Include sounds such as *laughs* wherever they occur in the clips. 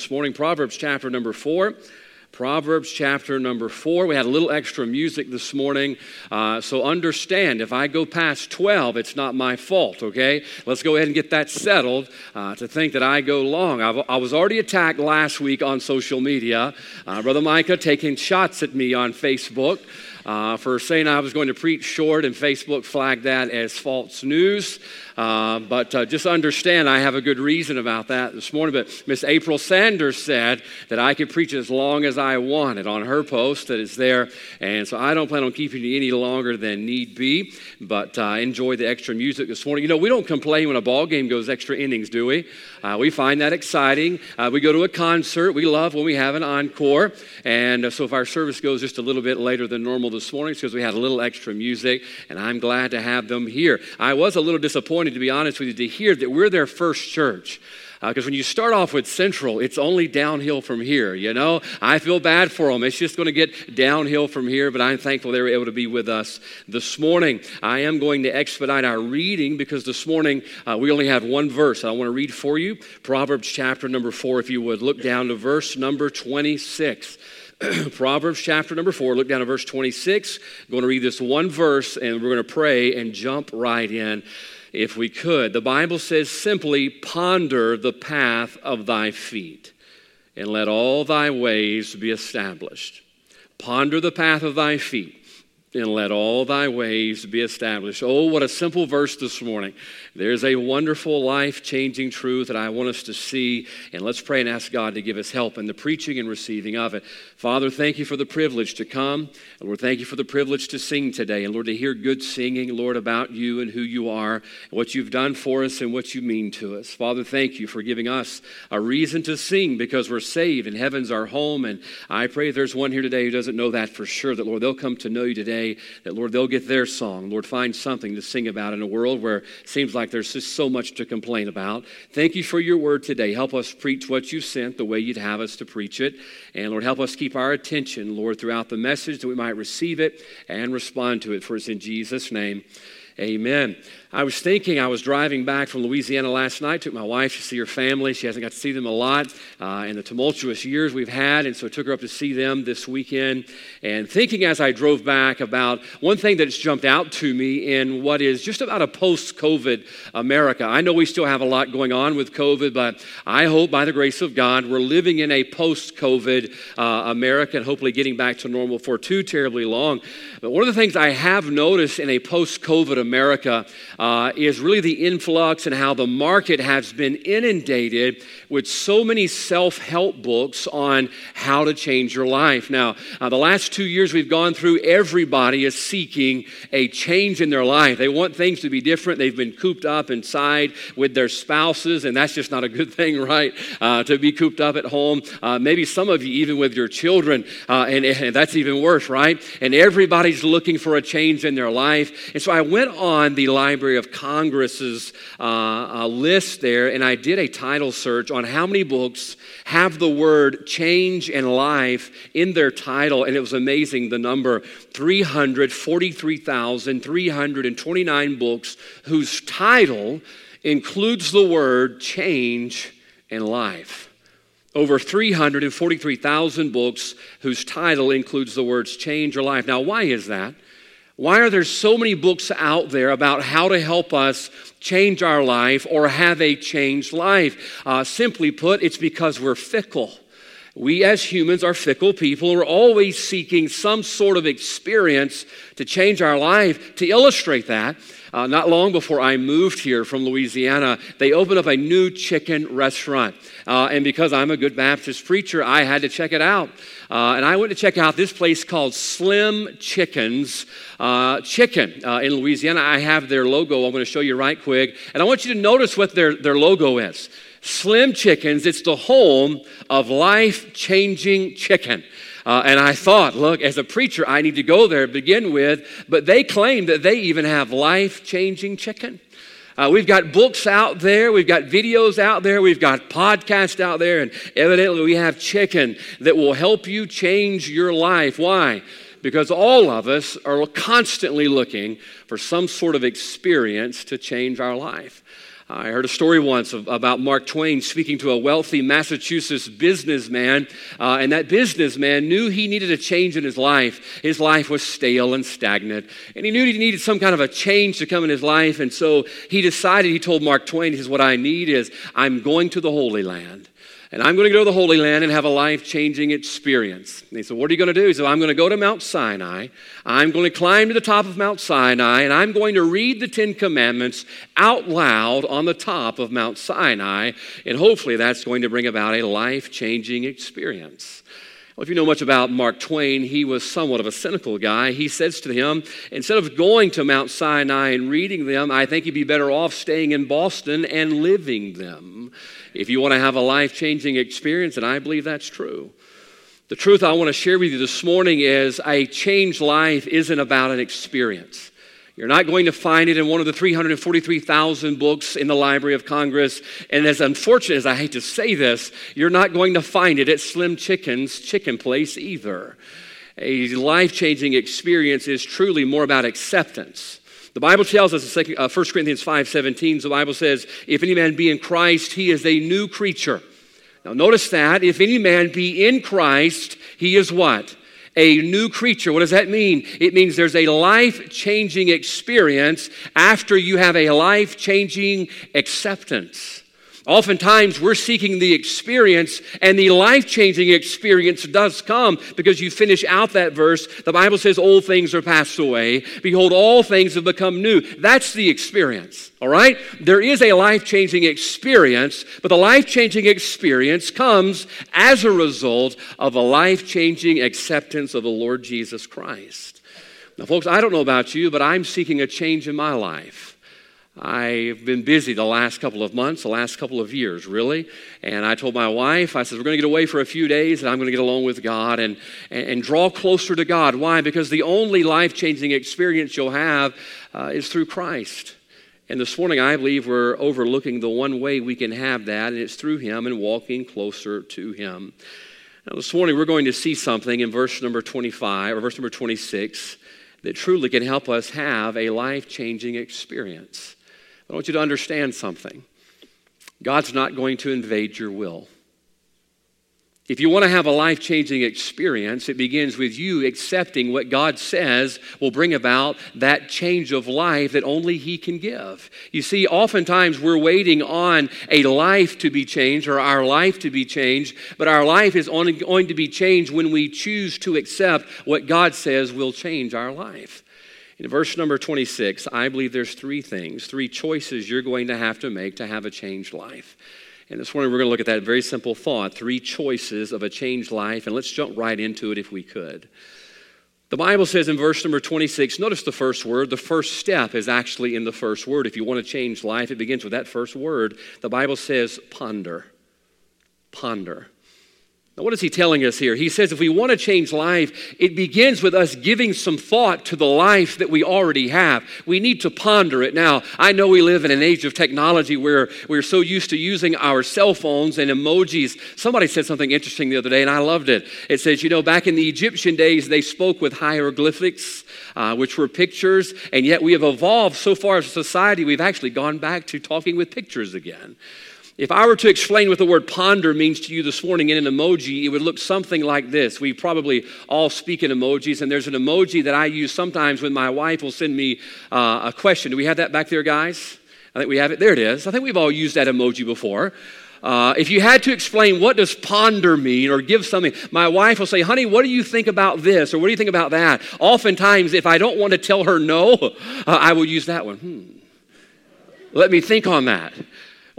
this morning. Proverbs chapter number four. Proverbs chapter number four. We had a little extra music this morning. Uh, so understand, if I go past 12, it's not my fault, okay? Let's go ahead and get that settled uh, to think that I go long. I've, i was already attacked last week on social media. Uh, Brother Micah taking shots at me on Facebook. Uh, for saying I was going to preach short, and Facebook flagged that as false news. Uh, but uh, just understand, I have a good reason about that this morning. But Miss April Sanders said that I could preach as long as I wanted on her post that is there. And so I don't plan on keeping you any longer than need be. But uh, enjoy the extra music this morning. You know, we don't complain when a ball game goes extra innings, do we? Uh, we find that exciting. Uh, we go to a concert. We love when we have an encore. And uh, so if our service goes just a little bit later than normal this morning, it's because we had a little extra music. And I'm glad to have them here. I was a little disappointed to be honest with you, to hear that we're their first church. Because uh, when you start off with Central, it's only downhill from here, you know? I feel bad for them. It's just going to get downhill from here, but I'm thankful they were able to be with us this morning. I am going to expedite our reading because this morning uh, we only have one verse. I want to read for you Proverbs chapter number four, if you would. Look down to verse number 26. *clears throat* Proverbs chapter number four, look down to verse 26. I'm going to read this one verse and we're going to pray and jump right in if we could. The Bible says simply, ponder the path of thy feet, and let all thy ways be established. Ponder the path of thy feet and let all thy ways be established. Oh, what a simple verse this morning. There's a wonderful, life changing truth that I want us to see, and let's pray and ask God to give us help in the preaching and receiving of it. Father, thank you for the privilege to come. Lord, thank you for the privilege to sing today, and Lord, to hear good singing, Lord, about you and who you are, and what you've done for us and what you mean to us. Father, thank you for giving us a reason to sing because we're saved and heaven's our home. And I pray there's one here today who doesn't know that for sure, that Lord, they'll come to know you today, that Lord, they'll get their song. Lord, find something to sing about in a world where it seems like there's just so much to complain about. Thank you for your word today. Help us preach what you sent the way you'd have us to preach it. And Lord, help us keep our attention, Lord, throughout the message that we might receive it and respond to it. For it's in Jesus' name. Amen. I was thinking, I was driving back from Louisiana last night, took my wife to see her family. She hasn't got to see them a lot uh, in the tumultuous years we've had, and so I took her up to see them this weekend. And thinking as I drove back about one thing that's jumped out to me in what is just about a post COVID America. I know we still have a lot going on with COVID, but I hope by the grace of God we're living in a post COVID uh, America and hopefully getting back to normal for too terribly long. But one of the things I have noticed in a post COVID America, uh, is really the influx and how the market has been inundated with so many self help books on how to change your life. Now, uh, the last two years we've gone through, everybody is seeking a change in their life. They want things to be different. They've been cooped up inside with their spouses, and that's just not a good *laughs* thing, right? Uh, to be cooped up at home. Uh, maybe some of you, even with your children, uh, and, *laughs* and that's even worse, right? And everybody's looking for a change in their life. And so I went on the library Library of Congress's uh, uh, list there, and I did a title search on how many books have the word change and life in their title, and it was amazing the number 343,329 books whose title includes the word change and life over 343,000 books whose title includes the words change or life. Now, why is that? Why are there so many books out there about how to help us change our life or have a changed life? Uh, simply put, it's because we're fickle. We as humans are fickle people. We're always seeking some sort of experience to change our life. To illustrate that, uh, not long before I moved here from Louisiana, they opened up a new chicken restaurant. Uh, and because I'm a good Baptist preacher, I had to check it out. Uh, and I went to check out this place called Slim Chickens uh, Chicken uh, in Louisiana. I have their logo. I'm going to show you right quick. And I want you to notice what their, their logo is. Slim Chickens, it's the home of life changing chicken. Uh, and I thought, look, as a preacher, I need to go there to begin with. But they claim that they even have life changing chicken. Uh, we've got books out there, we've got videos out there, we've got podcasts out there, and evidently we have chicken that will help you change your life. Why? Because all of us are constantly looking for some sort of experience to change our life. I heard a story once of, about Mark Twain speaking to a wealthy Massachusetts businessman, uh, and that businessman knew he needed a change in his life. His life was stale and stagnant, and he knew he needed some kind of a change to come in his life, and so he decided, he told Mark Twain, he says, What I need is I'm going to the Holy Land and I'm going to go to the Holy Land and have a life changing experience. And he said, What are you going to do? He said, I'm going to go to Mount Sinai. I'm going to climb to the top of Mount Sinai, and I'm going to read the Ten Commandments out loud on the top of Mount Sinai. And hopefully that's going to bring about a life changing experience. Well, if you know much about Mark Twain, he was somewhat of a cynical guy. He says to him, instead of going to Mount Sinai and reading them, I think you'd be better off staying in Boston and living them if you want to have a life changing experience, and I believe that's true. The truth I want to share with you this morning is a changed life isn't about an experience. You're not going to find it in one of the 343,000 books in the Library of Congress. And as unfortunate as I hate to say this, you're not going to find it at Slim Chicken's chicken place either. A life changing experience is truly more about acceptance the Bible tells us in 1 uh, Corinthians 5 17, the Bible says, If any man be in Christ, he is a new creature. Now, notice that. If any man be in Christ, he is what? A new creature. What does that mean? It means there's a life changing experience after you have a life changing acceptance. Oftentimes, we're seeking the experience, and the life changing experience does come because you finish out that verse. The Bible says, Old things are passed away. Behold, all things have become new. That's the experience, all right? There is a life changing experience, but the life changing experience comes as a result of a life changing acceptance of the Lord Jesus Christ. Now, folks, I don't know about you, but I'm seeking a change in my life. I've been busy the last couple of months, the last couple of years, really. And I told my wife, I said, we're going to get away for a few days and I'm going to get along with God and, and, and draw closer to God. Why? Because the only life changing experience you'll have uh, is through Christ. And this morning, I believe we're overlooking the one way we can have that, and it's through Him and walking closer to Him. Now, this morning, we're going to see something in verse number 25 or verse number 26 that truly can help us have a life changing experience. I want you to understand something God's not going to invade your will. If you want to have a life changing experience, it begins with you accepting what God says will bring about that change of life that only He can give. You see, oftentimes we're waiting on a life to be changed or our life to be changed, but our life is only going to be changed when we choose to accept what God says will change our life. In verse number 26, I believe there's three things, three choices you're going to have to make to have a changed life. And this morning we're going to look at that very simple thought three choices of a changed life. And let's jump right into it if we could. The Bible says in verse number 26, notice the first word. The first step is actually in the first word. If you want to change life, it begins with that first word. The Bible says ponder. Ponder. Now, what is he telling us here? He says if we want to change life, it begins with us giving some thought to the life that we already have. We need to ponder it. Now, I know we live in an age of technology where we're so used to using our cell phones and emojis. Somebody said something interesting the other day, and I loved it. It says, you know, back in the Egyptian days, they spoke with hieroglyphics, uh, which were pictures, and yet we have evolved so far as a society, we've actually gone back to talking with pictures again. If I were to explain what the word ponder means to you this morning in an emoji, it would look something like this. We probably all speak in emojis, and there's an emoji that I use sometimes when my wife will send me uh, a question. Do we have that back there, guys? I think we have it. There it is. I think we've all used that emoji before. Uh, if you had to explain what does ponder mean or give something, my wife will say, honey, what do you think about this? Or what do you think about that? Oftentimes, if I don't want to tell her no, *laughs* uh, I will use that one. Hmm. Let me think on that.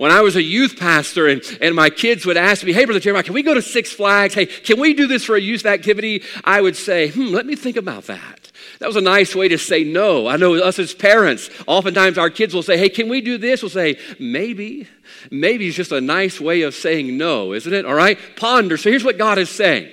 When I was a youth pastor and, and my kids would ask me, hey, Brother Jeremiah, can we go to Six Flags? Hey, can we do this for a youth activity? I would say, hmm, let me think about that. That was a nice way to say no. I know us as parents, oftentimes our kids will say, hey, can we do this? We'll say, maybe. Maybe is just a nice way of saying no, isn't it? All right? Ponder. So here's what God is saying.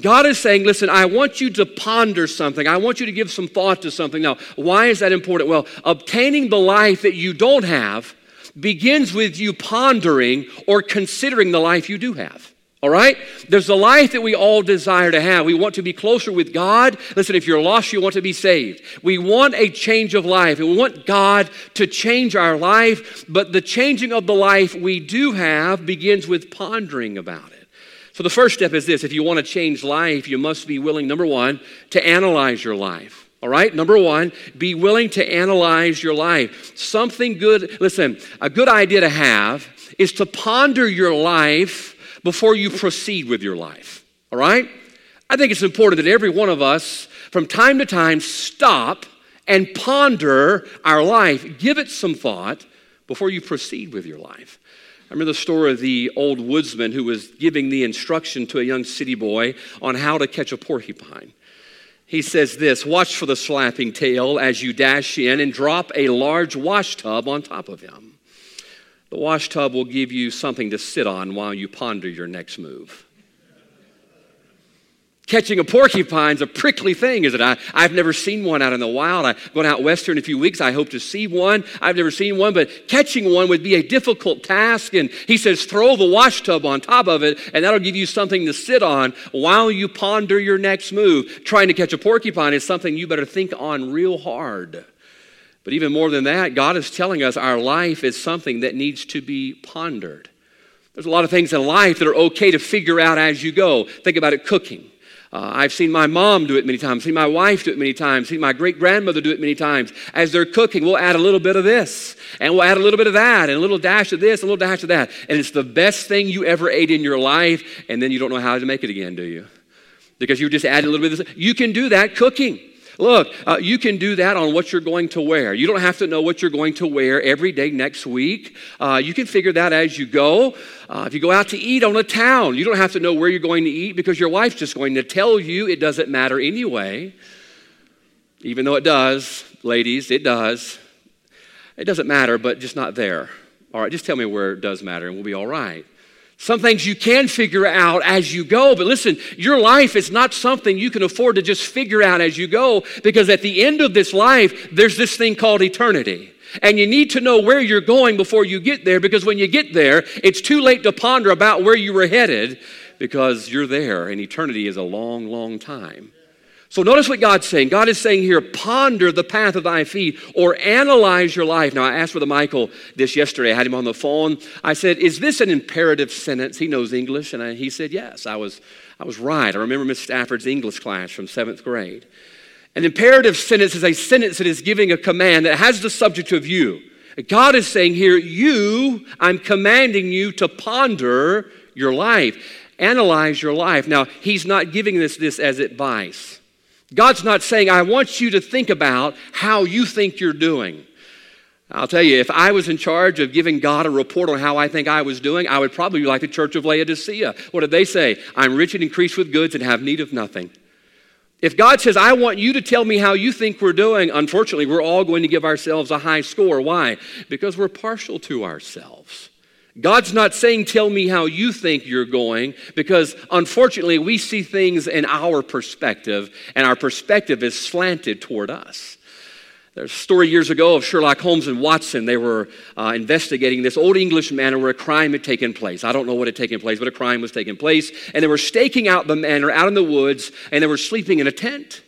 God is saying, listen, I want you to ponder something. I want you to give some thought to something. Now, why is that important? Well, obtaining the life that you don't have begins with you pondering or considering the life you do have. All right? There's a life that we all desire to have. We want to be closer with God. Listen, if you're lost, you want to be saved. We want a change of life, we want God to change our life. But the changing of the life we do have begins with pondering about it. So the first step is this if you want to change life, you must be willing, number one, to analyze your life. All right, number one, be willing to analyze your life. Something good, listen, a good idea to have is to ponder your life before you proceed with your life. All right? I think it's important that every one of us, from time to time, stop and ponder our life. Give it some thought before you proceed with your life. I remember the story of the old woodsman who was giving the instruction to a young city boy on how to catch a porcupine. He says this Watch for the slapping tail as you dash in and drop a large wash tub on top of him. The wash tub will give you something to sit on while you ponder your next move. Catching a porcupine's a prickly thing, is it? I, I've never seen one out in the wild. I'm going out west here in a few weeks. I hope to see one. I've never seen one, but catching one would be a difficult task. And he says, throw the washtub on top of it, and that'll give you something to sit on while you ponder your next move. Trying to catch a porcupine is something you better think on real hard. But even more than that, God is telling us our life is something that needs to be pondered. There's a lot of things in life that are okay to figure out as you go. Think about it cooking. Uh, I've seen my mom do it many times, seen my wife do it many times, seen my great grandmother do it many times. As they're cooking, we'll add a little bit of this, and we'll add a little bit of that, and a little dash of this, a little dash of that. And it's the best thing you ever ate in your life, and then you don't know how to make it again, do you? Because you just add a little bit of this. You can do that cooking. Look, uh, you can do that on what you're going to wear. You don't have to know what you're going to wear every day next week. Uh, you can figure that as you go. Uh, if you go out to eat on a town, you don't have to know where you're going to eat because your wife's just going to tell you it doesn't matter anyway. Even though it does, ladies, it does. It doesn't matter, but just not there. All right, just tell me where it does matter and we'll be all right. Some things you can figure out as you go, but listen, your life is not something you can afford to just figure out as you go because at the end of this life, there's this thing called eternity. And you need to know where you're going before you get there because when you get there, it's too late to ponder about where you were headed because you're there and eternity is a long, long time. So notice what God's saying. God is saying here, ponder the path of thy feet or analyze your life. Now, I asked Brother Michael this yesterday. I had him on the phone. I said, Is this an imperative sentence? He knows English. And I, he said, Yes. I was, I was right. I remember Miss Stafford's English class from seventh grade. An imperative sentence is a sentence that is giving a command that has the subject of you. God is saying here, You, I'm commanding you to ponder your life, analyze your life. Now, He's not giving this, this as advice. God's not saying, I want you to think about how you think you're doing. I'll tell you, if I was in charge of giving God a report on how I think I was doing, I would probably be like the church of Laodicea. What did they say? I'm rich and increased with goods and have need of nothing. If God says, I want you to tell me how you think we're doing, unfortunately, we're all going to give ourselves a high score. Why? Because we're partial to ourselves. God's not saying, Tell me how you think you're going, because unfortunately, we see things in our perspective, and our perspective is slanted toward us. There's a story years ago of Sherlock Holmes and Watson. They were uh, investigating this old English manor where a crime had taken place. I don't know what had taken place, but a crime was taking place. And they were staking out the manor out in the woods, and they were sleeping in a tent.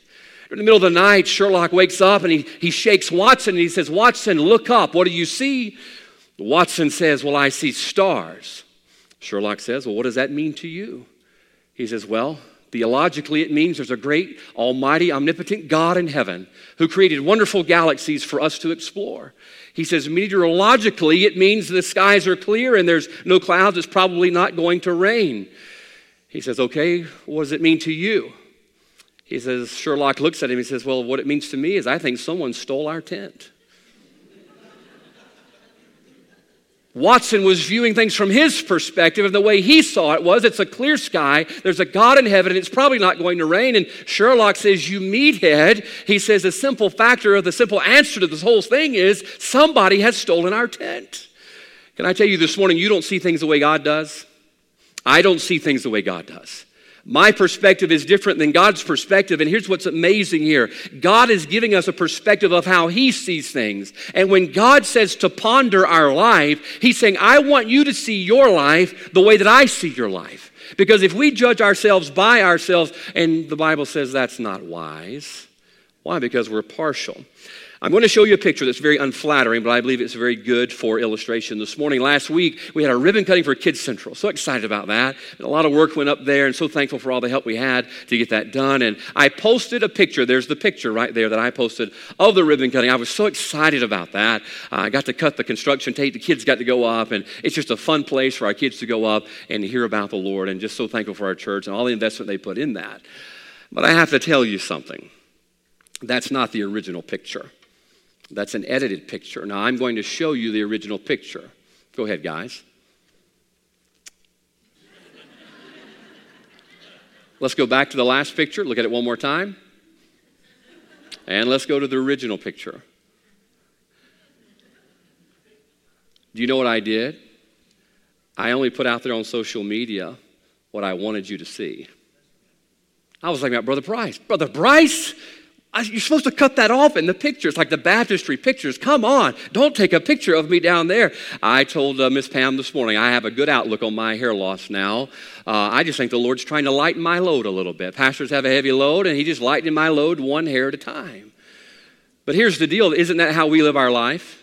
In the middle of the night, Sherlock wakes up and he, he shakes Watson and he says, Watson, look up. What do you see? Watson says, Well, I see stars. Sherlock says, Well, what does that mean to you? He says, Well, theologically, it means there's a great, almighty, omnipotent God in heaven who created wonderful galaxies for us to explore. He says, meteorologically, it means the skies are clear and there's no clouds. It's probably not going to rain. He says, Okay, what does it mean to you? He says, Sherlock looks at him. He says, Well, what it means to me is I think someone stole our tent. Watson was viewing things from his perspective, and the way he saw it was it's a clear sky, there's a God in heaven, and it's probably not going to rain. And Sherlock says, You meathead. He says, The simple factor of the simple answer to this whole thing is somebody has stolen our tent. Can I tell you this morning, you don't see things the way God does? I don't see things the way God does. My perspective is different than God's perspective. And here's what's amazing here God is giving us a perspective of how He sees things. And when God says to ponder our life, He's saying, I want you to see your life the way that I see your life. Because if we judge ourselves by ourselves, and the Bible says that's not wise, why? Because we're partial. I'm going to show you a picture that's very unflattering, but I believe it's very good for illustration. This morning, last week, we had a ribbon cutting for Kids Central. So excited about that. And a lot of work went up there, and so thankful for all the help we had to get that done. And I posted a picture. There's the picture right there that I posted of the ribbon cutting. I was so excited about that. Uh, I got to cut the construction tape. The kids got to go up, and it's just a fun place for our kids to go up and hear about the Lord. And just so thankful for our church and all the investment they put in that. But I have to tell you something. That's not the original picture. That's an edited picture. Now, I'm going to show you the original picture. Go ahead, guys. let's go back to the last picture. Look at it one more time. And let's go to the original picture. Do you know what I did? I only put out there on social media what I wanted you to see. I was like, Brother Bryce. Brother Bryce? you're supposed to cut that off in the pictures, like the baptistry pictures. Come on, don't take a picture of me down there. I told uh, Miss Pam this morning I have a good outlook on my hair loss now. Uh, I just think the Lord's trying to lighten my load a little bit. Pastors have a heavy load, and He just lightening my load one hair at a time. But here's the deal isn't that how we live our life?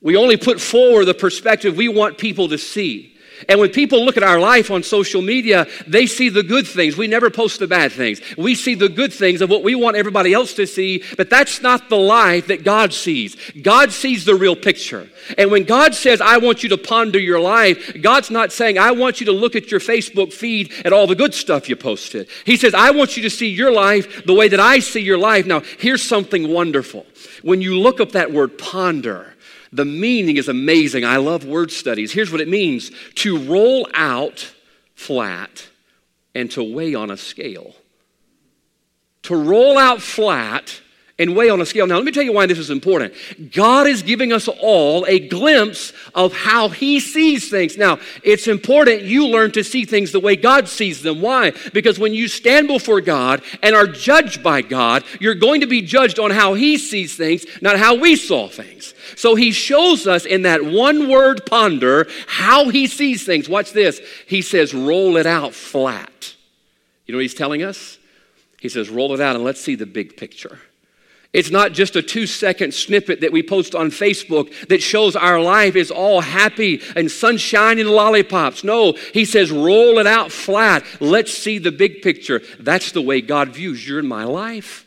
We only put forward the perspective we want people to see. And when people look at our life on social media, they see the good things. We never post the bad things. We see the good things of what we want everybody else to see, but that's not the life that God sees. God sees the real picture. And when God says, I want you to ponder your life, God's not saying, I want you to look at your Facebook feed at all the good stuff you posted. He says, I want you to see your life the way that I see your life. Now, here's something wonderful. When you look up that word ponder, the meaning is amazing. I love word studies. Here's what it means to roll out flat and to weigh on a scale. To roll out flat and weigh on a scale. Now, let me tell you why this is important. God is giving us all a glimpse of how He sees things. Now, it's important you learn to see things the way God sees them. Why? Because when you stand before God and are judged by God, you're going to be judged on how He sees things, not how we saw things. So He shows us in that one word ponder how He sees things. Watch this. He says, roll it out flat. You know what He's telling us? He says, roll it out and let's see the big picture. It's not just a two second snippet that we post on Facebook that shows our life is all happy and sunshine and lollipops. No, he says, roll it out flat. Let's see the big picture. That's the way God views your and my life.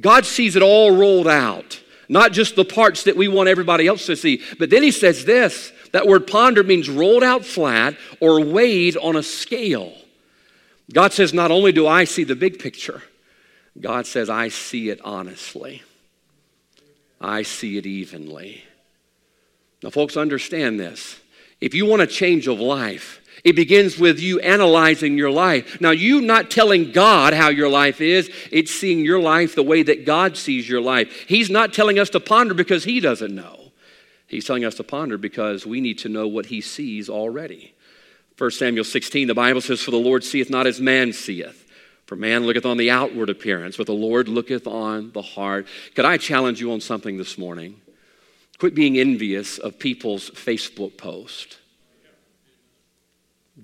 God sees it all rolled out, not just the parts that we want everybody else to see. But then he says this that word ponder means rolled out flat or weighed on a scale. God says, not only do I see the big picture, God says, I see it honestly. I see it evenly. Now, folks, understand this. If you want a change of life, it begins with you analyzing your life. Now, you not telling God how your life is, it's seeing your life the way that God sees your life. He's not telling us to ponder because He doesn't know. He's telling us to ponder because we need to know what He sees already. 1 Samuel 16, the Bible says, For the Lord seeth not as man seeth. For man looketh on the outward appearance, but the Lord looketh on the heart. Could I challenge you on something this morning? Quit being envious of people's Facebook post.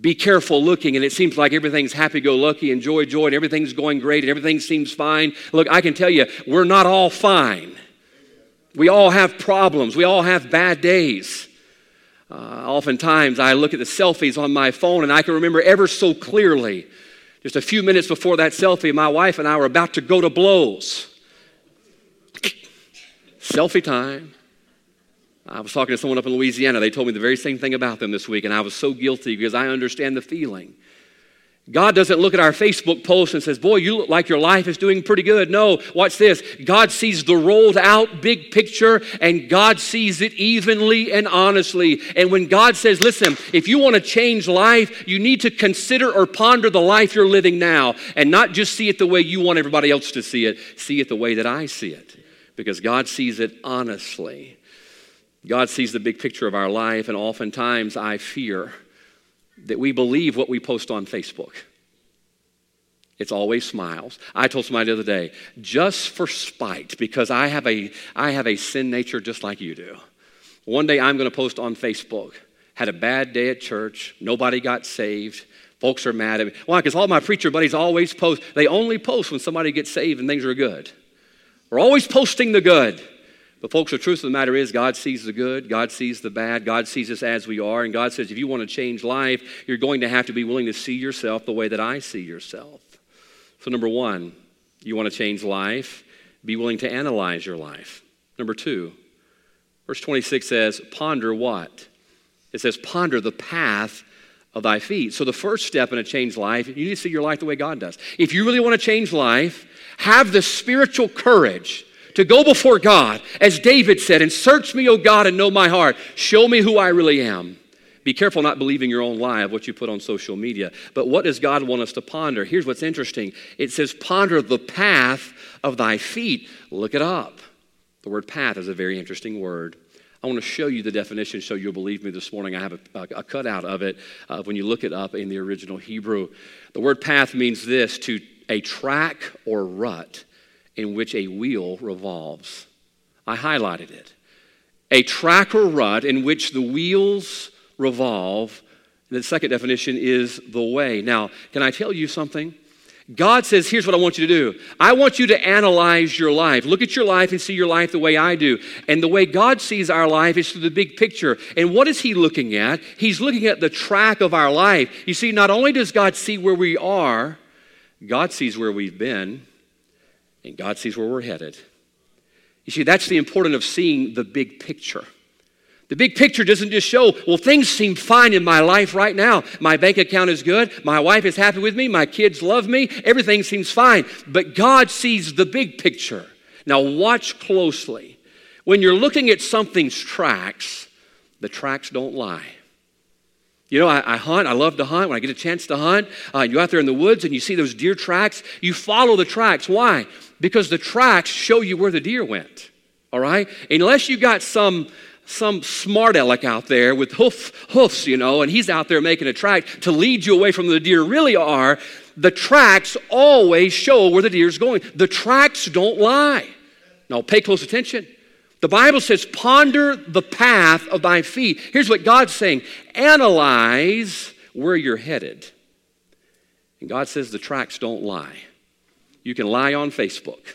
Be careful looking, and it seems like everything's happy go lucky and joy, joy, and everything's going great and everything seems fine. Look, I can tell you, we're not all fine. We all have problems, we all have bad days. Uh, oftentimes, I look at the selfies on my phone and I can remember ever so clearly just a few minutes before that selfie, my wife and I were about to go to blows. Selfie time. I was talking to someone up in Louisiana. They told me the very same thing about them this week, and I was so guilty because I understand the feeling. God doesn't look at our Facebook post and says, Boy, you look like your life is doing pretty good. No, watch this. God sees the rolled out big picture and God sees it evenly and honestly. And when God says, Listen, if you want to change life, you need to consider or ponder the life you're living now and not just see it the way you want everybody else to see it, see it the way that I see it. Because God sees it honestly. God sees the big picture of our life, and oftentimes I fear that we believe what we post on Facebook. It's always smiles. I told somebody the other day, just for spite, because I have a, I have a sin nature just like you do. One day I'm going to post on Facebook, had a bad day at church, nobody got saved. Folks are mad at me. Why? Because all my preacher buddies always post, they only post when somebody gets saved and things are good. We're always posting the good. But, folks, the truth of the matter is, God sees the good, God sees the bad, God sees us as we are. And God says, if you want to change life, you're going to have to be willing to see yourself the way that I see yourself. So, number one, you want to change life, be willing to analyze your life. Number two, verse 26 says, ponder what? It says, ponder the path of thy feet. So, the first step in a changed life, you need to see your life the way God does. If you really want to change life, have the spiritual courage to go before God, as David said, and search me, O God, and know my heart. Show me who I really am. Be careful not believing your own lie of what you put on social media. But what does God want us to ponder? Here's what's interesting it says, Ponder the path of thy feet. Look it up. The word path is a very interesting word. I want to show you the definition so you'll believe me this morning. I have a, a cutout of it uh, when you look it up in the original Hebrew. The word path means this to a track or rut in which a wheel revolves. I highlighted it. A track or rut in which the wheels revolve. And The second definition is the way. Now, can I tell you something? God says, Here's what I want you to do. I want you to analyze your life. Look at your life and see your life the way I do. And the way God sees our life is through the big picture. And what is He looking at? He's looking at the track of our life. You see, not only does God see where we are, God sees where we've been, and God sees where we're headed. You see, that's the importance of seeing the big picture. The big picture doesn't just show, well, things seem fine in my life right now. My bank account is good. My wife is happy with me. My kids love me. Everything seems fine. But God sees the big picture. Now, watch closely. When you're looking at something's tracks, the tracks don't lie. You know, I, I, hunt. I love to hunt. When I get a chance to hunt, uh, you go out there in the woods and you see those deer tracks. You follow the tracks. Why? Because the tracks show you where the deer went. All right? Unless you got some some smart aleck out there with hoof, hoofs, you know, and he's out there making a track to lead you away from the deer really are, the tracks always show where the deer's going. The tracks don't lie. Now, pay close attention. The Bible says, ponder the path of thy feet. Here's what God's saying analyze where you're headed. And God says the tracks don't lie. You can lie on Facebook,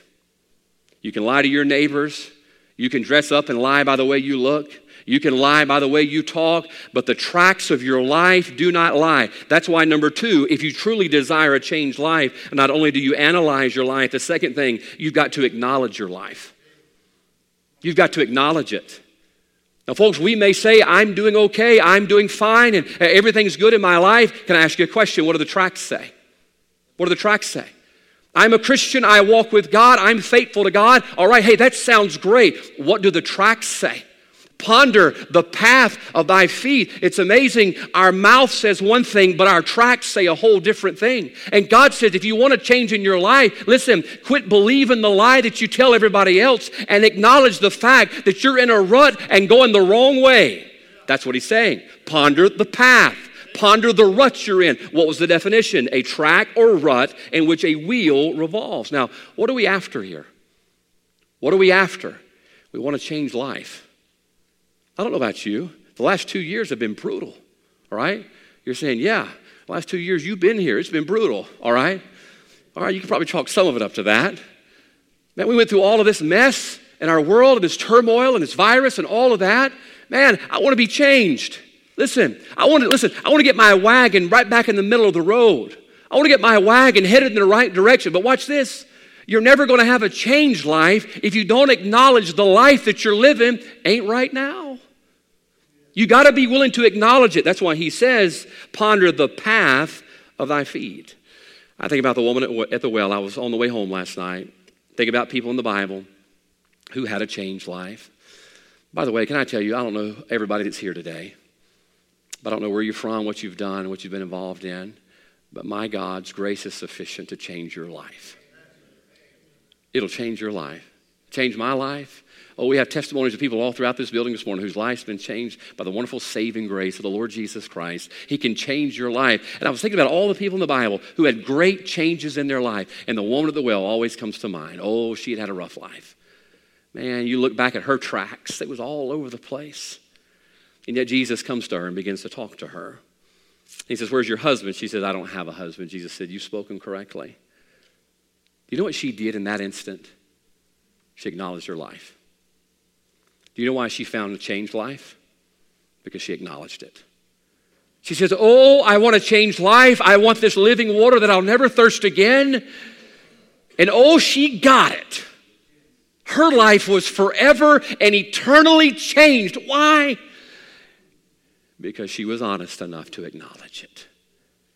you can lie to your neighbors, you can dress up and lie by the way you look. You can lie by the way you talk, but the tracks of your life do not lie. That's why, number two, if you truly desire a changed life, not only do you analyze your life, the second thing, you've got to acknowledge your life. You've got to acknowledge it. Now, folks, we may say, I'm doing okay, I'm doing fine, and everything's good in my life. Can I ask you a question? What do the tracks say? What do the tracks say? I'm a Christian, I walk with God, I'm faithful to God. All right, hey, that sounds great. What do the tracks say? Ponder the path of thy feet. It's amazing. Our mouth says one thing, but our tracks say a whole different thing. And God says, if you want to change in your life, listen, quit believing the lie that you tell everybody else and acknowledge the fact that you're in a rut and going the wrong way. That's what he's saying. Ponder the path. Ponder the rut you're in. What was the definition? A track or rut in which a wheel revolves. Now, what are we after here? What are we after? We want to change life. I don't know about you. The last two years have been brutal, all right? You're saying, yeah, the last two years you've been here, it's been brutal, all right? All right, you can probably chalk some of it up to that. Man, we went through all of this mess in our world and this turmoil and this virus and all of that. Man, I want to be changed. Listen, I want to listen, I want to get my wagon right back in the middle of the road. I want to get my wagon headed in the right direction. But watch this. You're never going to have a changed life if you don't acknowledge the life that you're living ain't right now. You got to be willing to acknowledge it. That's why he says, ponder the path of thy feet. I think about the woman at the well. I was on the way home last night. Think about people in the Bible who had a changed life. By the way, can I tell you, I don't know everybody that's here today. I don't know where you're from, what you've done, what you've been involved in, but my God's grace is sufficient to change your life. It'll change your life. Change my life. Oh, we have testimonies of people all throughout this building this morning whose life's been changed by the wonderful saving grace of the Lord Jesus Christ. He can change your life. And I was thinking about all the people in the Bible who had great changes in their life. And the woman at the well always comes to mind. Oh, she had had a rough life. Man, you look back at her tracks, it was all over the place. And yet Jesus comes to her and begins to talk to her. He says, Where's your husband? She says, I don't have a husband. Jesus said, You've spoken correctly. Do you know what she did in that instant? She acknowledged her life. Do you know why she found a changed life? Because she acknowledged it. She says, Oh, I want to change life. I want this living water that I'll never thirst again. And oh, she got it. Her life was forever and eternally changed. Why? Because she was honest enough to acknowledge it.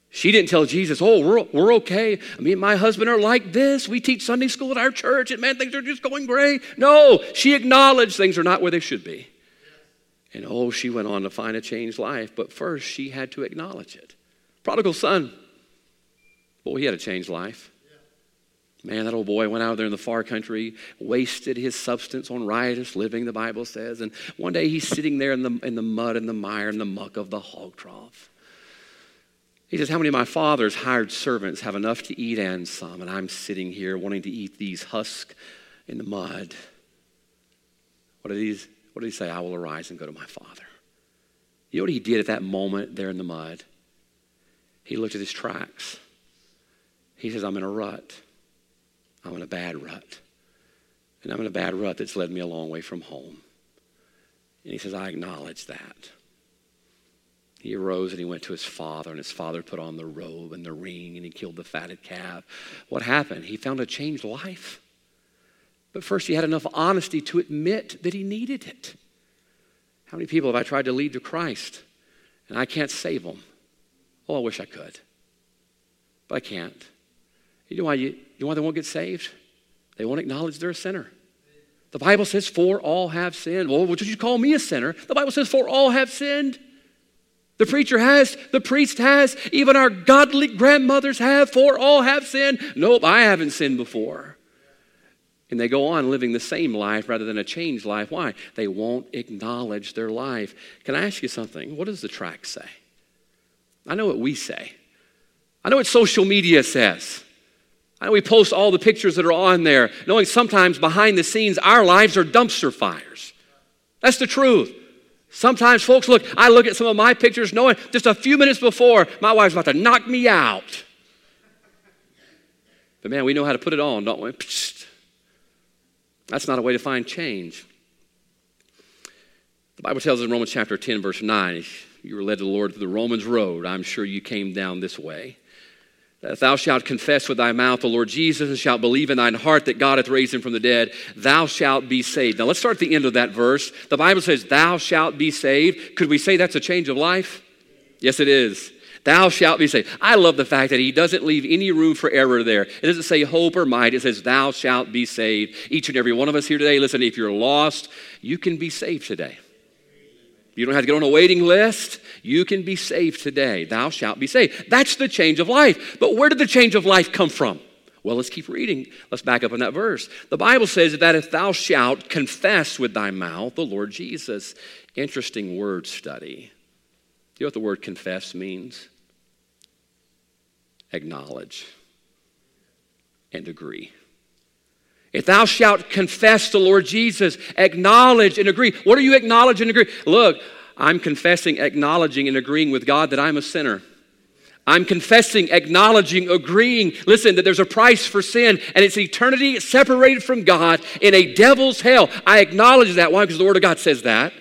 She didn't tell Jesus, oh, we're, we're okay. Me and my husband are like this. We teach Sunday school at our church, and man, things are just going great. No, she acknowledged things are not where they should be. And oh, she went on to find a changed life, but first she had to acknowledge it. Prodigal son, boy, he had a changed life. Man, that old boy went out there in the far country, wasted his substance on riotous living, the Bible says. And one day he's sitting there in the, in the mud and the mire and the muck of the hog trough. He says, How many of my father's hired servants have enough to eat and some? And I'm sitting here wanting to eat these husks in the mud. What did, he, what did he say? I will arise and go to my father. You know what he did at that moment there in the mud? He looked at his tracks. He says, I'm in a rut. I'm in a bad rut. And I'm in a bad rut that's led me a long way from home. And he says, I acknowledge that. He arose and he went to his father, and his father put on the robe and the ring, and he killed the fatted calf. What happened? He found a changed life. But first, he had enough honesty to admit that he needed it. How many people have I tried to lead to Christ, and I can't save them? Oh, I wish I could, but I can't. You know why, you, you know why they won't get saved? They won't acknowledge they're a sinner. The Bible says, For all have sinned. Well, did you call me a sinner? The Bible says, For all have sinned. The preacher has, the priest has, even our godly grandmothers have, for all have sinned. Nope, I haven't sinned before. And they go on living the same life rather than a changed life. Why? They won't acknowledge their life. Can I ask you something? What does the track say? I know what we say. I know what social media says. We post all the pictures that are on there, knowing sometimes behind the scenes our lives are dumpster fires. That's the truth. Sometimes, folks, look, I look at some of my pictures knowing just a few minutes before my wife's about to knock me out. But man, we know how to put it on, don't we? That's not a way to find change. The Bible tells us in Romans chapter 10, verse 9, you were led to the Lord through the Romans road, I'm sure you came down this way. Thou shalt confess with thy mouth the Lord Jesus and shalt believe in thine heart that God hath raised him from the dead, thou shalt be saved. Now let's start at the end of that verse. The Bible says, Thou shalt be saved. Could we say that's a change of life? Yes, it is. Thou shalt be saved. I love the fact that he doesn't leave any room for error there. It doesn't say hope or might, it says, Thou shalt be saved. Each and every one of us here today, listen, if you're lost, you can be saved today. You don't have to get on a waiting list. You can be saved today. Thou shalt be saved. That's the change of life. But where did the change of life come from? Well, let's keep reading. Let's back up on that verse. The Bible says that if thou shalt confess with thy mouth the Lord Jesus. Interesting word study. Do you know what the word confess means? Acknowledge and agree. If thou shalt confess the Lord Jesus, acknowledge and agree. What are you acknowledging and agree? Look, I'm confessing, acknowledging, and agreeing with God that I'm a sinner. I'm confessing, acknowledging, agreeing, listen, that there's a price for sin and it's eternity separated from God in a devil's hell. I acknowledge that. Why? Because the Word of God says that.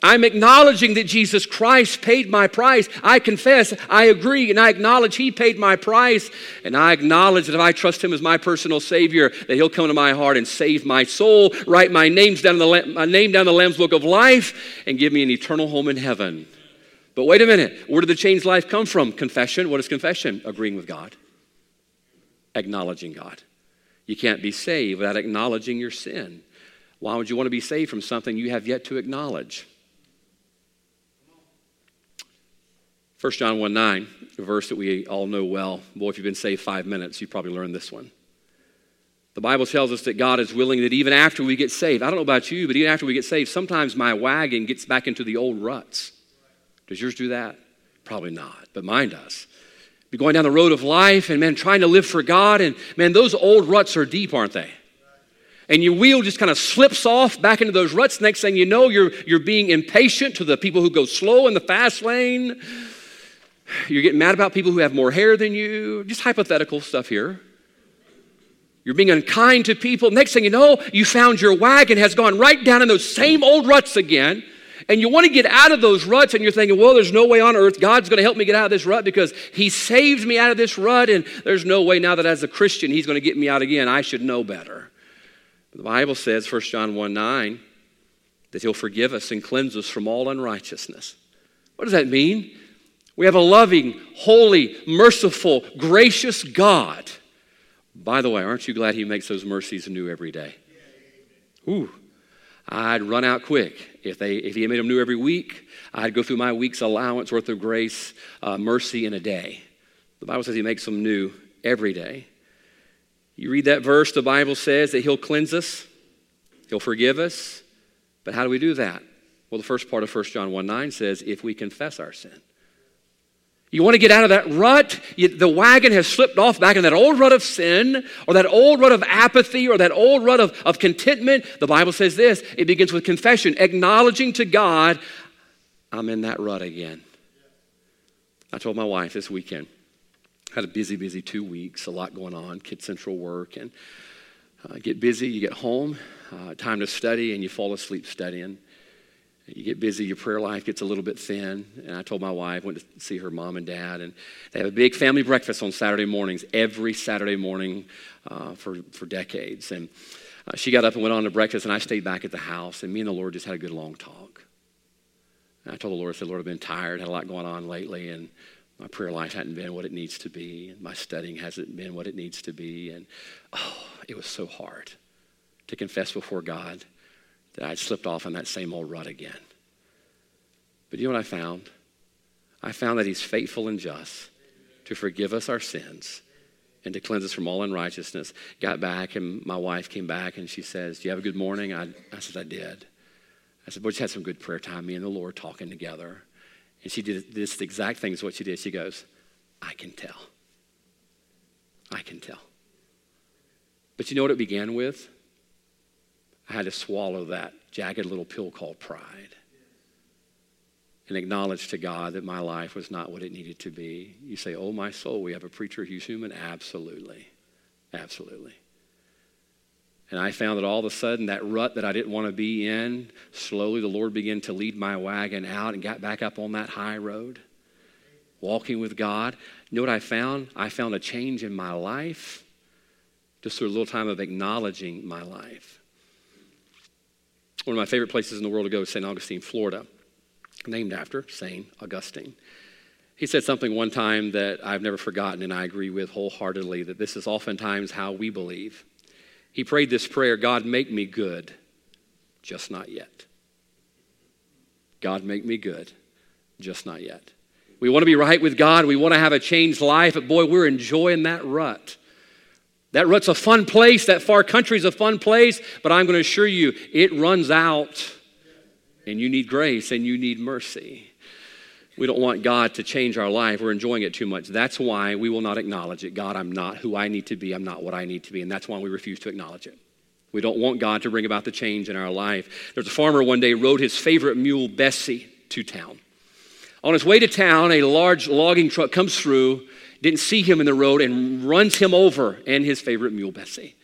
I'm acknowledging that Jesus Christ paid my price. I confess, I agree, and I acknowledge He paid my price. And I acknowledge that if I trust Him as my personal Savior, that He'll come to my heart and save my soul, write my, names down the, my name down the Lamb's Book of Life, and give me an eternal home in heaven. But wait a minute. Where did the changed life come from? Confession. What is confession? Agreeing with God, acknowledging God. You can't be saved without acknowledging your sin. Why would you want to be saved from something you have yet to acknowledge? 1 John 1 9, a verse that we all know well. Boy, if you've been saved five minutes, you've probably learned this one. The Bible tells us that God is willing that even after we get saved, I don't know about you, but even after we get saved, sometimes my wagon gets back into the old ruts. Does yours do that? Probably not, but mine does. Be going down the road of life and man, trying to live for God, and man, those old ruts are deep, aren't they? and your wheel just kind of slips off back into those ruts. Next thing you know, you're, you're being impatient to the people who go slow in the fast lane. You're getting mad about people who have more hair than you, just hypothetical stuff here. You're being unkind to people. Next thing you know, you found your wagon has gone right down in those same old ruts again. And you want to get out of those ruts, and you're thinking, well, there's no way on earth God's going to help me get out of this rut because He saved me out of this rut, and there's no way now that as a Christian He's going to get me out again. I should know better. The Bible says, 1 John 1 9, that He'll forgive us and cleanse us from all unrighteousness. What does that mean? We have a loving, holy, merciful, gracious God. By the way, aren't you glad He makes those mercies new every day? Ooh, I'd run out quick if they if He made them new every week. I'd go through my week's allowance worth of grace, uh, mercy in a day. The Bible says He makes them new every day. You read that verse, the Bible says that He'll cleanse us, He'll forgive us. But how do we do that? Well, the first part of 1 John 1 9 says, if we confess our sin. You want to get out of that rut? You, the wagon has slipped off back in that old rut of sin, or that old rut of apathy, or that old rut of, of contentment. The Bible says this it begins with confession, acknowledging to God, I'm in that rut again. I told my wife this weekend, had a busy, busy two weeks, a lot going on, Kid Central work, and uh, get busy, you get home, uh, time to study, and you fall asleep studying. You get busy, your prayer life gets a little bit thin. And I told my wife, went to see her mom and dad, and they have a big family breakfast on Saturday mornings, every Saturday morning uh, for, for decades. And uh, she got up and went on to breakfast, and I stayed back at the house, and me and the Lord just had a good long talk. And I told the Lord, I said, Lord, I've been tired, had a lot going on lately, and my prayer life hadn't been what it needs to be, and my studying hasn't been what it needs to be. And oh, it was so hard to confess before God that I'd slipped off in that same old rut again. But you know what I found? I found that He's faithful and just to forgive us our sins and to cleanse us from all unrighteousness. Got back, and my wife came back and she says, Do you have a good morning? I, I said, I did. I said, But just had some good prayer time, me and the Lord talking together. And she did this exact thing is what she did. She goes, I can tell. I can tell. But you know what it began with? I had to swallow that jagged little pill called pride and acknowledge to God that my life was not what it needed to be. You say, Oh, my soul, we have a preacher who's human? Absolutely. Absolutely. And I found that all of a sudden, that rut that I didn't want to be in, slowly the Lord began to lead my wagon out and got back up on that high road, walking with God. You know what I found? I found a change in my life just through a little time of acknowledging my life. One of my favorite places in the world to go is St. Augustine, Florida, named after St. Augustine. He said something one time that I've never forgotten, and I agree with wholeheartedly that this is oftentimes how we believe. He prayed this prayer God, make me good, just not yet. God, make me good, just not yet. We want to be right with God. We want to have a changed life, but boy, we're enjoying that rut. That rut's a fun place. That far country's a fun place, but I'm going to assure you, it runs out, and you need grace and you need mercy. We don't want God to change our life. We're enjoying it too much. That's why we will not acknowledge it. God, I'm not who I need to be. I'm not what I need to be. And that's why we refuse to acknowledge it. We don't want God to bring about the change in our life. There's a farmer one day rode his favorite mule, Bessie, to town. On his way to town, a large logging truck comes through, didn't see him in the road, and runs him over and his favorite mule, Bessie.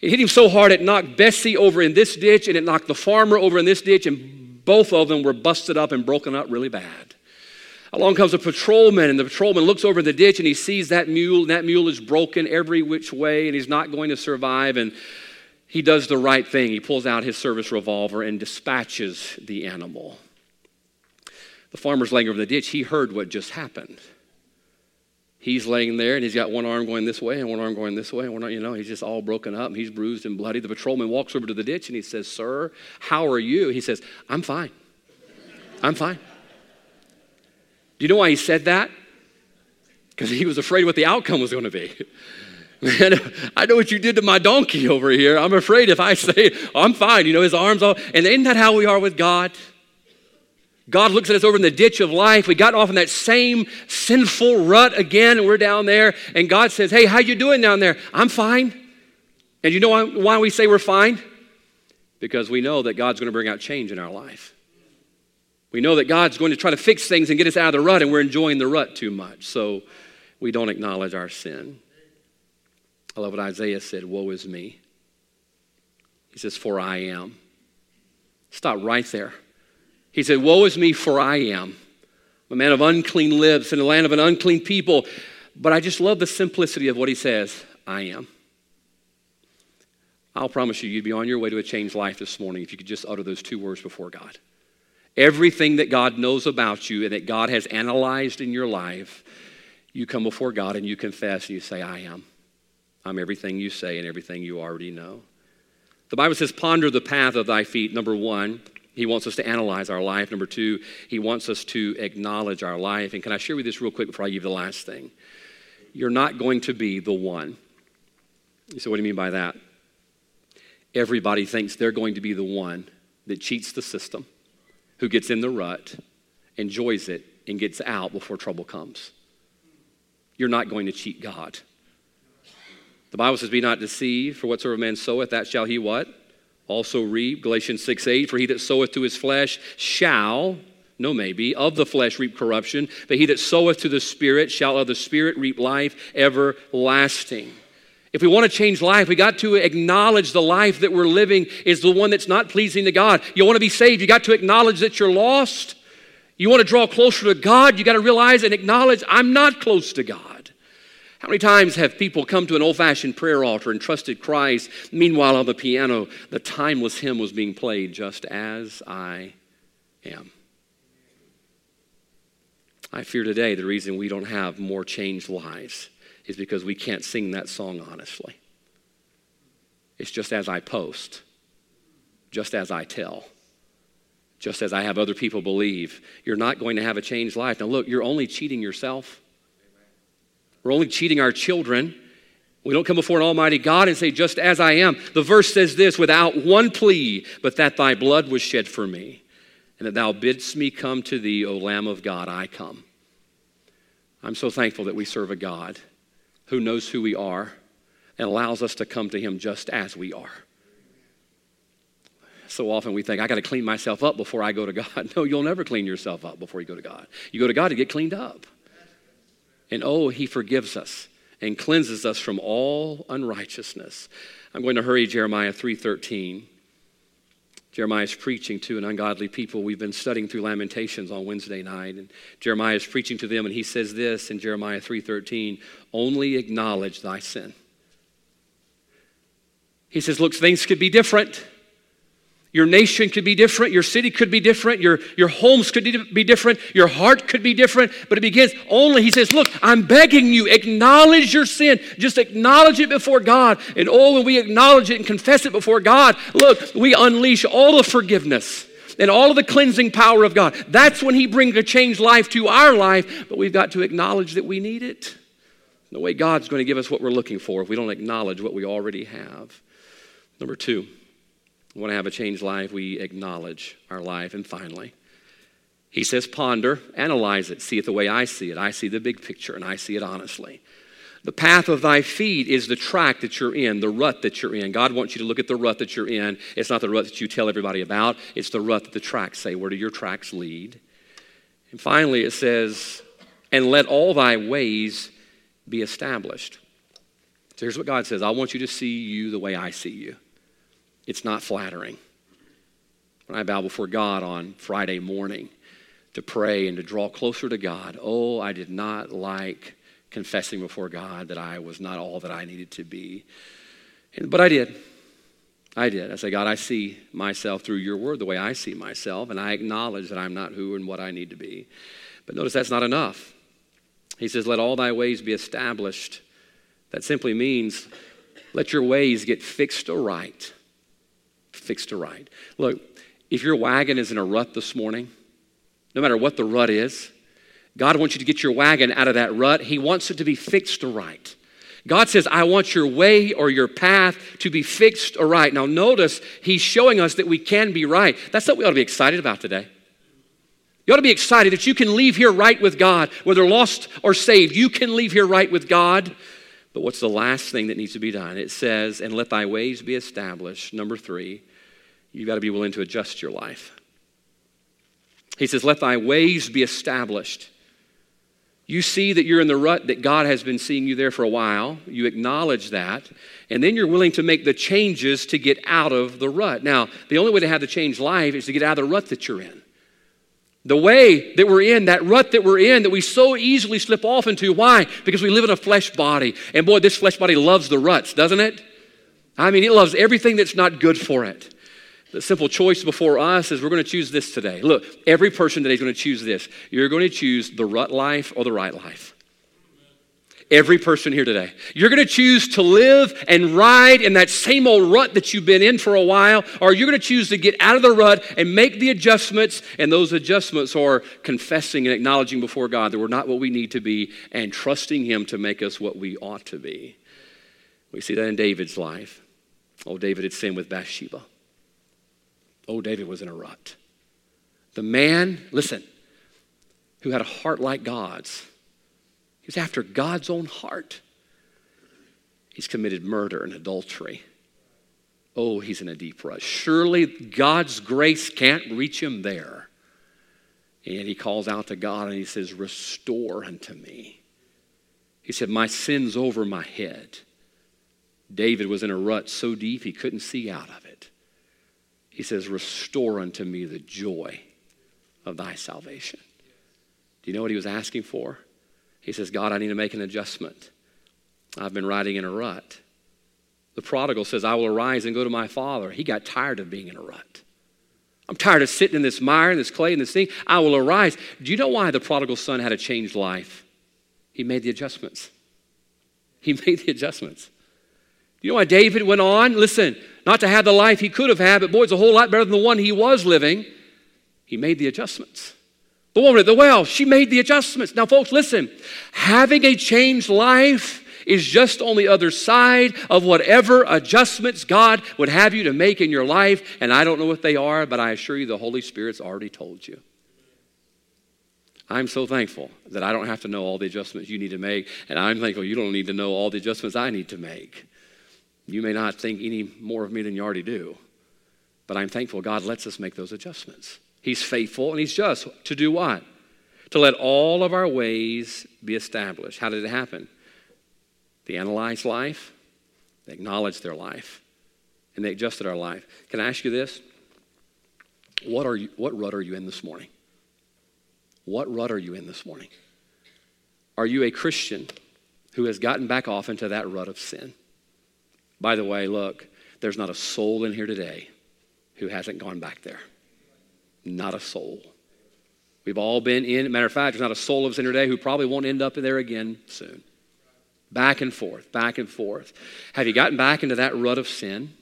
It hit him so hard it knocked Bessie over in this ditch and it knocked the farmer over in this ditch, and both of them were busted up and broken up really bad. Along comes a patrolman, and the patrolman looks over in the ditch and he sees that mule, and that mule is broken every which way, and he's not going to survive. And he does the right thing. He pulls out his service revolver and dispatches the animal. The farmer's laying over the ditch. He heard what just happened. He's laying there and he's got one arm going this way and one arm going this way. And one, you know, he's just all broken up and he's bruised and bloody. The patrolman walks over to the ditch and he says, Sir, how are you? He says, I'm fine. I'm fine. Do you know why he said that? Because he was afraid what the outcome was going to be. *laughs* Man, I know what you did to my donkey over here. I'm afraid if I *laughs* say, I'm fine, you know, his arms all. And isn't that how we are with God? God looks at us over in the ditch of life. We got off in that same sinful rut again, and we're down there. And God says, Hey, how you doing down there? I'm fine. And you know why, why we say we're fine? Because we know that God's going to bring out change in our life. We know that God's going to try to fix things and get us out of the rut, and we're enjoying the rut too much. So we don't acknowledge our sin. I love what Isaiah said Woe is me. He says, For I am. Stop right there. He said, Woe is me, for I am a man of unclean lips in the land of an unclean people. But I just love the simplicity of what he says I am. I'll promise you, you'd be on your way to a changed life this morning if you could just utter those two words before God. Everything that God knows about you and that God has analyzed in your life, you come before God and you confess and you say, I am. I'm everything you say and everything you already know. The Bible says, ponder the path of thy feet, number one. He wants us to analyze our life. Number two, he wants us to acknowledge our life. And can I share with you this real quick before I give the last thing? You're not going to be the one. You say, what do you mean by that? Everybody thinks they're going to be the one that cheats the system, who gets in the rut, enjoys it, and gets out before trouble comes. You're not going to cheat God. The Bible says, Be not deceived, for whatsoever man soweth, that shall he what? Also reap. Galatians 6 8, for he that soweth to his flesh shall, no maybe, of the flesh reap corruption, but he that soweth to the Spirit shall of the Spirit reap life everlasting. If we want to change life, we got to acknowledge the life that we're living is the one that's not pleasing to God. You want to be saved, you got to acknowledge that you're lost. You want to draw closer to God, you got to realize and acknowledge I'm not close to God. How many times have people come to an old fashioned prayer altar and trusted Christ? Meanwhile, on the piano, the timeless hymn was being played just as I am. I fear today the reason we don't have more changed lives is because we can't sing that song honestly. It's just as I post, just as I tell, just as I have other people believe. You're not going to have a changed life. Now, look, you're only cheating yourself. We're only cheating our children. We don't come before an almighty God and say, just as I am. The verse says this without one plea, but that thy blood was shed for me, and that thou bidst me come to thee, O Lamb of God, I come. I'm so thankful that we serve a God who knows who we are and allows us to come to him just as we are. So often we think, I got to clean myself up before I go to God. *laughs* No, you'll never clean yourself up before you go to God. You go to God to get cleaned up. And oh, he forgives us and cleanses us from all unrighteousness. I'm going to hurry Jeremiah 3:13. Jeremiah is preaching to an ungodly people. We've been studying through Lamentations on Wednesday night, and Jeremiah is preaching to them, and he says this in Jeremiah 3:13: "Only acknowledge thy sin." He says, "Look, things could be different." Your nation could be different. Your city could be different. Your, your homes could be different. Your heart could be different. But it begins only, he says, Look, I'm begging you, acknowledge your sin. Just acknowledge it before God. And oh, when we acknowledge it and confess it before God, look, we unleash all the forgiveness and all of the cleansing power of God. That's when he brings a changed life to our life. But we've got to acknowledge that we need it. No way God's going to give us what we're looking for if we don't acknowledge what we already have. Number two, want to have a changed life, we acknowledge our life. And finally, he says, ponder, analyze it, see it the way I see it. I see the big picture and I see it honestly. The path of thy feet is the track that you're in, the rut that you're in. God wants you to look at the rut that you're in. It's not the rut that you tell everybody about, it's the rut that the tracks say. Where do your tracks lead? And finally, it says, and let all thy ways be established. So here's what God says I want you to see you the way I see you it's not flattering. When I bow before God on Friday morning to pray and to draw closer to God, oh, I did not like confessing before God that I was not all that I needed to be. But I did. I did. I say, God, I see myself through your word the way I see myself, and I acknowledge that I'm not who and what I need to be. But notice that's not enough. He says, Let all thy ways be established. That simply means let your ways get fixed aright fixed to right. Look, if your wagon is in a rut this morning, no matter what the rut is, God wants you to get your wagon out of that rut. He wants it to be fixed to right. God says, I want your way or your path to be fixed or right. Now, notice He's showing us that we can be right. That's what we ought to be excited about today. You ought to be excited that you can leave here right with God, whether lost or saved. You can leave here right with God. But what's the last thing that needs to be done? It says, and let thy ways be established. Number three, you've got to be willing to adjust your life. He says, Let thy ways be established. You see that you're in the rut, that God has been seeing you there for a while. You acknowledge that. And then you're willing to make the changes to get out of the rut. Now, the only way to have the change life is to get out of the rut that you're in. The way that we're in, that rut that we're in, that we so easily slip off into. Why? Because we live in a flesh body. And boy, this flesh body loves the ruts, doesn't it? I mean, it loves everything that's not good for it. The simple choice before us is we're going to choose this today. Look, every person today is going to choose this. You're going to choose the rut life or the right life. Every person here today. You're going to choose to live and ride in that same old rut that you've been in for a while, or you're going to choose to get out of the rut and make the adjustments. And those adjustments are confessing and acknowledging before God that we're not what we need to be and trusting Him to make us what we ought to be. We see that in David's life. Oh, David had sinned with Bathsheba. Oh, David was in a rut. The man, listen, who had a heart like God's, he was after God's own heart. He's committed murder and adultery. Oh, he's in a deep rut. Surely God's grace can't reach him there. And he calls out to God and he says, Restore unto me. He said, My sin's over my head. David was in a rut so deep he couldn't see out of it. He says, Restore unto me the joy of thy salvation. Do you know what he was asking for? He says, God, I need to make an adjustment. I've been riding in a rut. The prodigal says, I will arise and go to my father. He got tired of being in a rut. I'm tired of sitting in this mire and this clay and this thing. I will arise. Do you know why the prodigal son had a changed life? He made the adjustments. He *laughs* made the adjustments. You know why David went on? Listen, not to have the life he could have had, but boy, it's a whole lot better than the one he was living. He made the adjustments. The woman at the well, she made the adjustments. Now, folks, listen, having a changed life is just on the other side of whatever adjustments God would have you to make in your life. And I don't know what they are, but I assure you the Holy Spirit's already told you. I'm so thankful that I don't have to know all the adjustments you need to make, and I'm thankful you don't need to know all the adjustments I need to make. You may not think any more of me than you already do, but I'm thankful God lets us make those adjustments. He's faithful and He's just to do what? To let all of our ways be established. How did it happen? They analyzed life, they acknowledged their life, and they adjusted our life. Can I ask you this? What, are you, what rut are you in this morning? What rut are you in this morning? Are you a Christian who has gotten back off into that rut of sin? By the way, look, there's not a soul in here today who hasn't gone back there. Not a soul. We've all been in. Matter of fact, there's not a soul of us in here today who probably won't end up in there again soon. Back and forth, back and forth. Have you gotten back into that rut of sin?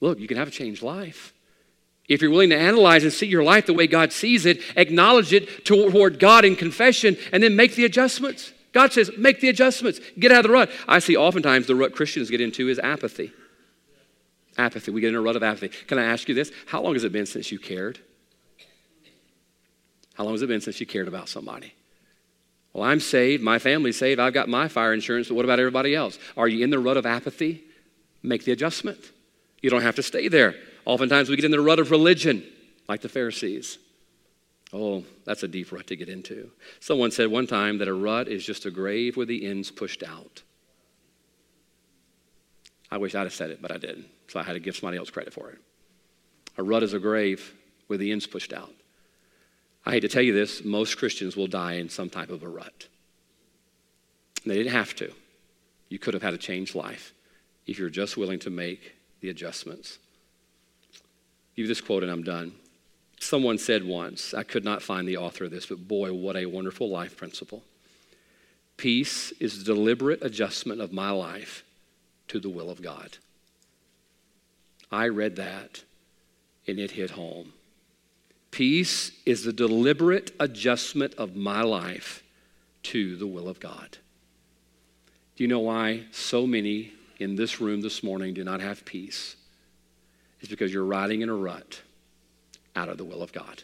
Look, you can have a changed life. If you're willing to analyze and see your life the way God sees it, acknowledge it toward God in confession, and then make the adjustments. God says, make the adjustments, get out of the rut. I see oftentimes the rut Christians get into is apathy. Apathy. We get in a rut of apathy. Can I ask you this? How long has it been since you cared? How long has it been since you cared about somebody? Well, I'm saved, my family's saved, I've got my fire insurance, but what about everybody else? Are you in the rut of apathy? Make the adjustment. You don't have to stay there. Oftentimes we get in the rut of religion, like the Pharisees. Oh, that's a deep rut to get into. Someone said one time that a rut is just a grave with the ends pushed out. I wish I'd have said it, but I didn't. So I had to give somebody else credit for it. A rut is a grave with the ends pushed out. I hate to tell you this, most Christians will die in some type of a rut. They didn't have to. You could have had a changed life if you're just willing to make the adjustments. Give this quote and I'm done. Someone said once, I could not find the author of this, but boy, what a wonderful life principle. Peace is the deliberate adjustment of my life to the will of God. I read that and it hit home. Peace is the deliberate adjustment of my life to the will of God. Do you know why so many in this room this morning do not have peace? It's because you're riding in a rut out of the will of God.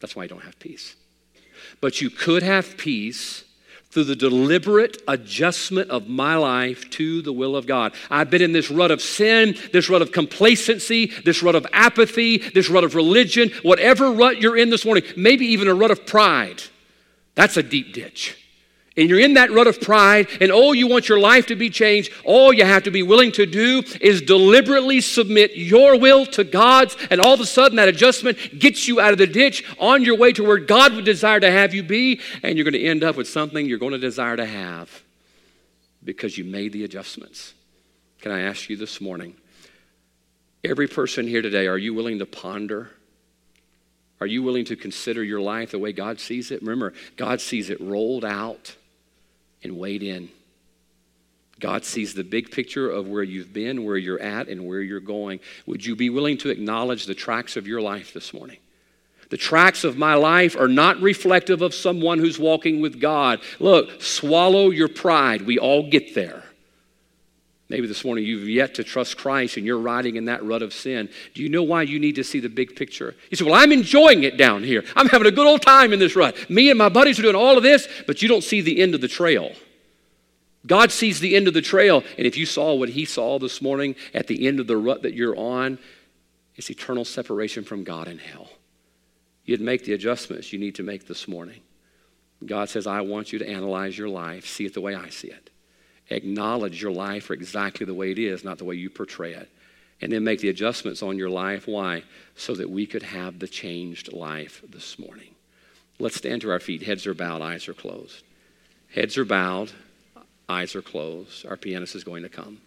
That's why you don't have peace. But you could have peace through the deliberate adjustment of my life to the will of God. I've been in this rut of sin, this rut of complacency, this rut of apathy, this rut of religion, whatever rut you're in this morning, maybe even a rut of pride. That's a deep ditch and you're in that rut of pride, and oh, you want your life to be changed, all you have to be willing to do is deliberately submit your will to God's, and all of a sudden that adjustment gets you out of the ditch on your way to where God would desire to have you be, and you're going to end up with something you're going to desire to have because you made the adjustments. Can I ask you this morning? Every person here today, are you willing to ponder? Are you willing to consider your life the way God sees it? Remember, God sees it rolled out and wade in. God sees the big picture of where you've been, where you're at, and where you're going. Would you be willing to acknowledge the tracks of your life this morning? The tracks of my life are not reflective of someone who's walking with God. Look, swallow your pride. We all get there. Maybe this morning you've yet to trust Christ and you're riding in that rut of sin. Do you know why you need to see the big picture? You say, Well, I'm enjoying it down here. I'm having a good old time in this rut. Me and my buddies are doing all of this, but you don't see the end of the trail. God sees the end of the trail. And if you saw what He saw this morning at the end of the rut that you're on, it's eternal separation from God in hell. You'd make the adjustments you need to make this morning. God says, I want you to analyze your life, see it the way I see it acknowledge your life for exactly the way it is, not the way you portray it. And then make the adjustments on your life. Why? So that we could have the changed life this morning. Let's stand to our feet. Heads are bowed, eyes are closed. Heads are bowed, eyes are closed. Our pianist is going to come.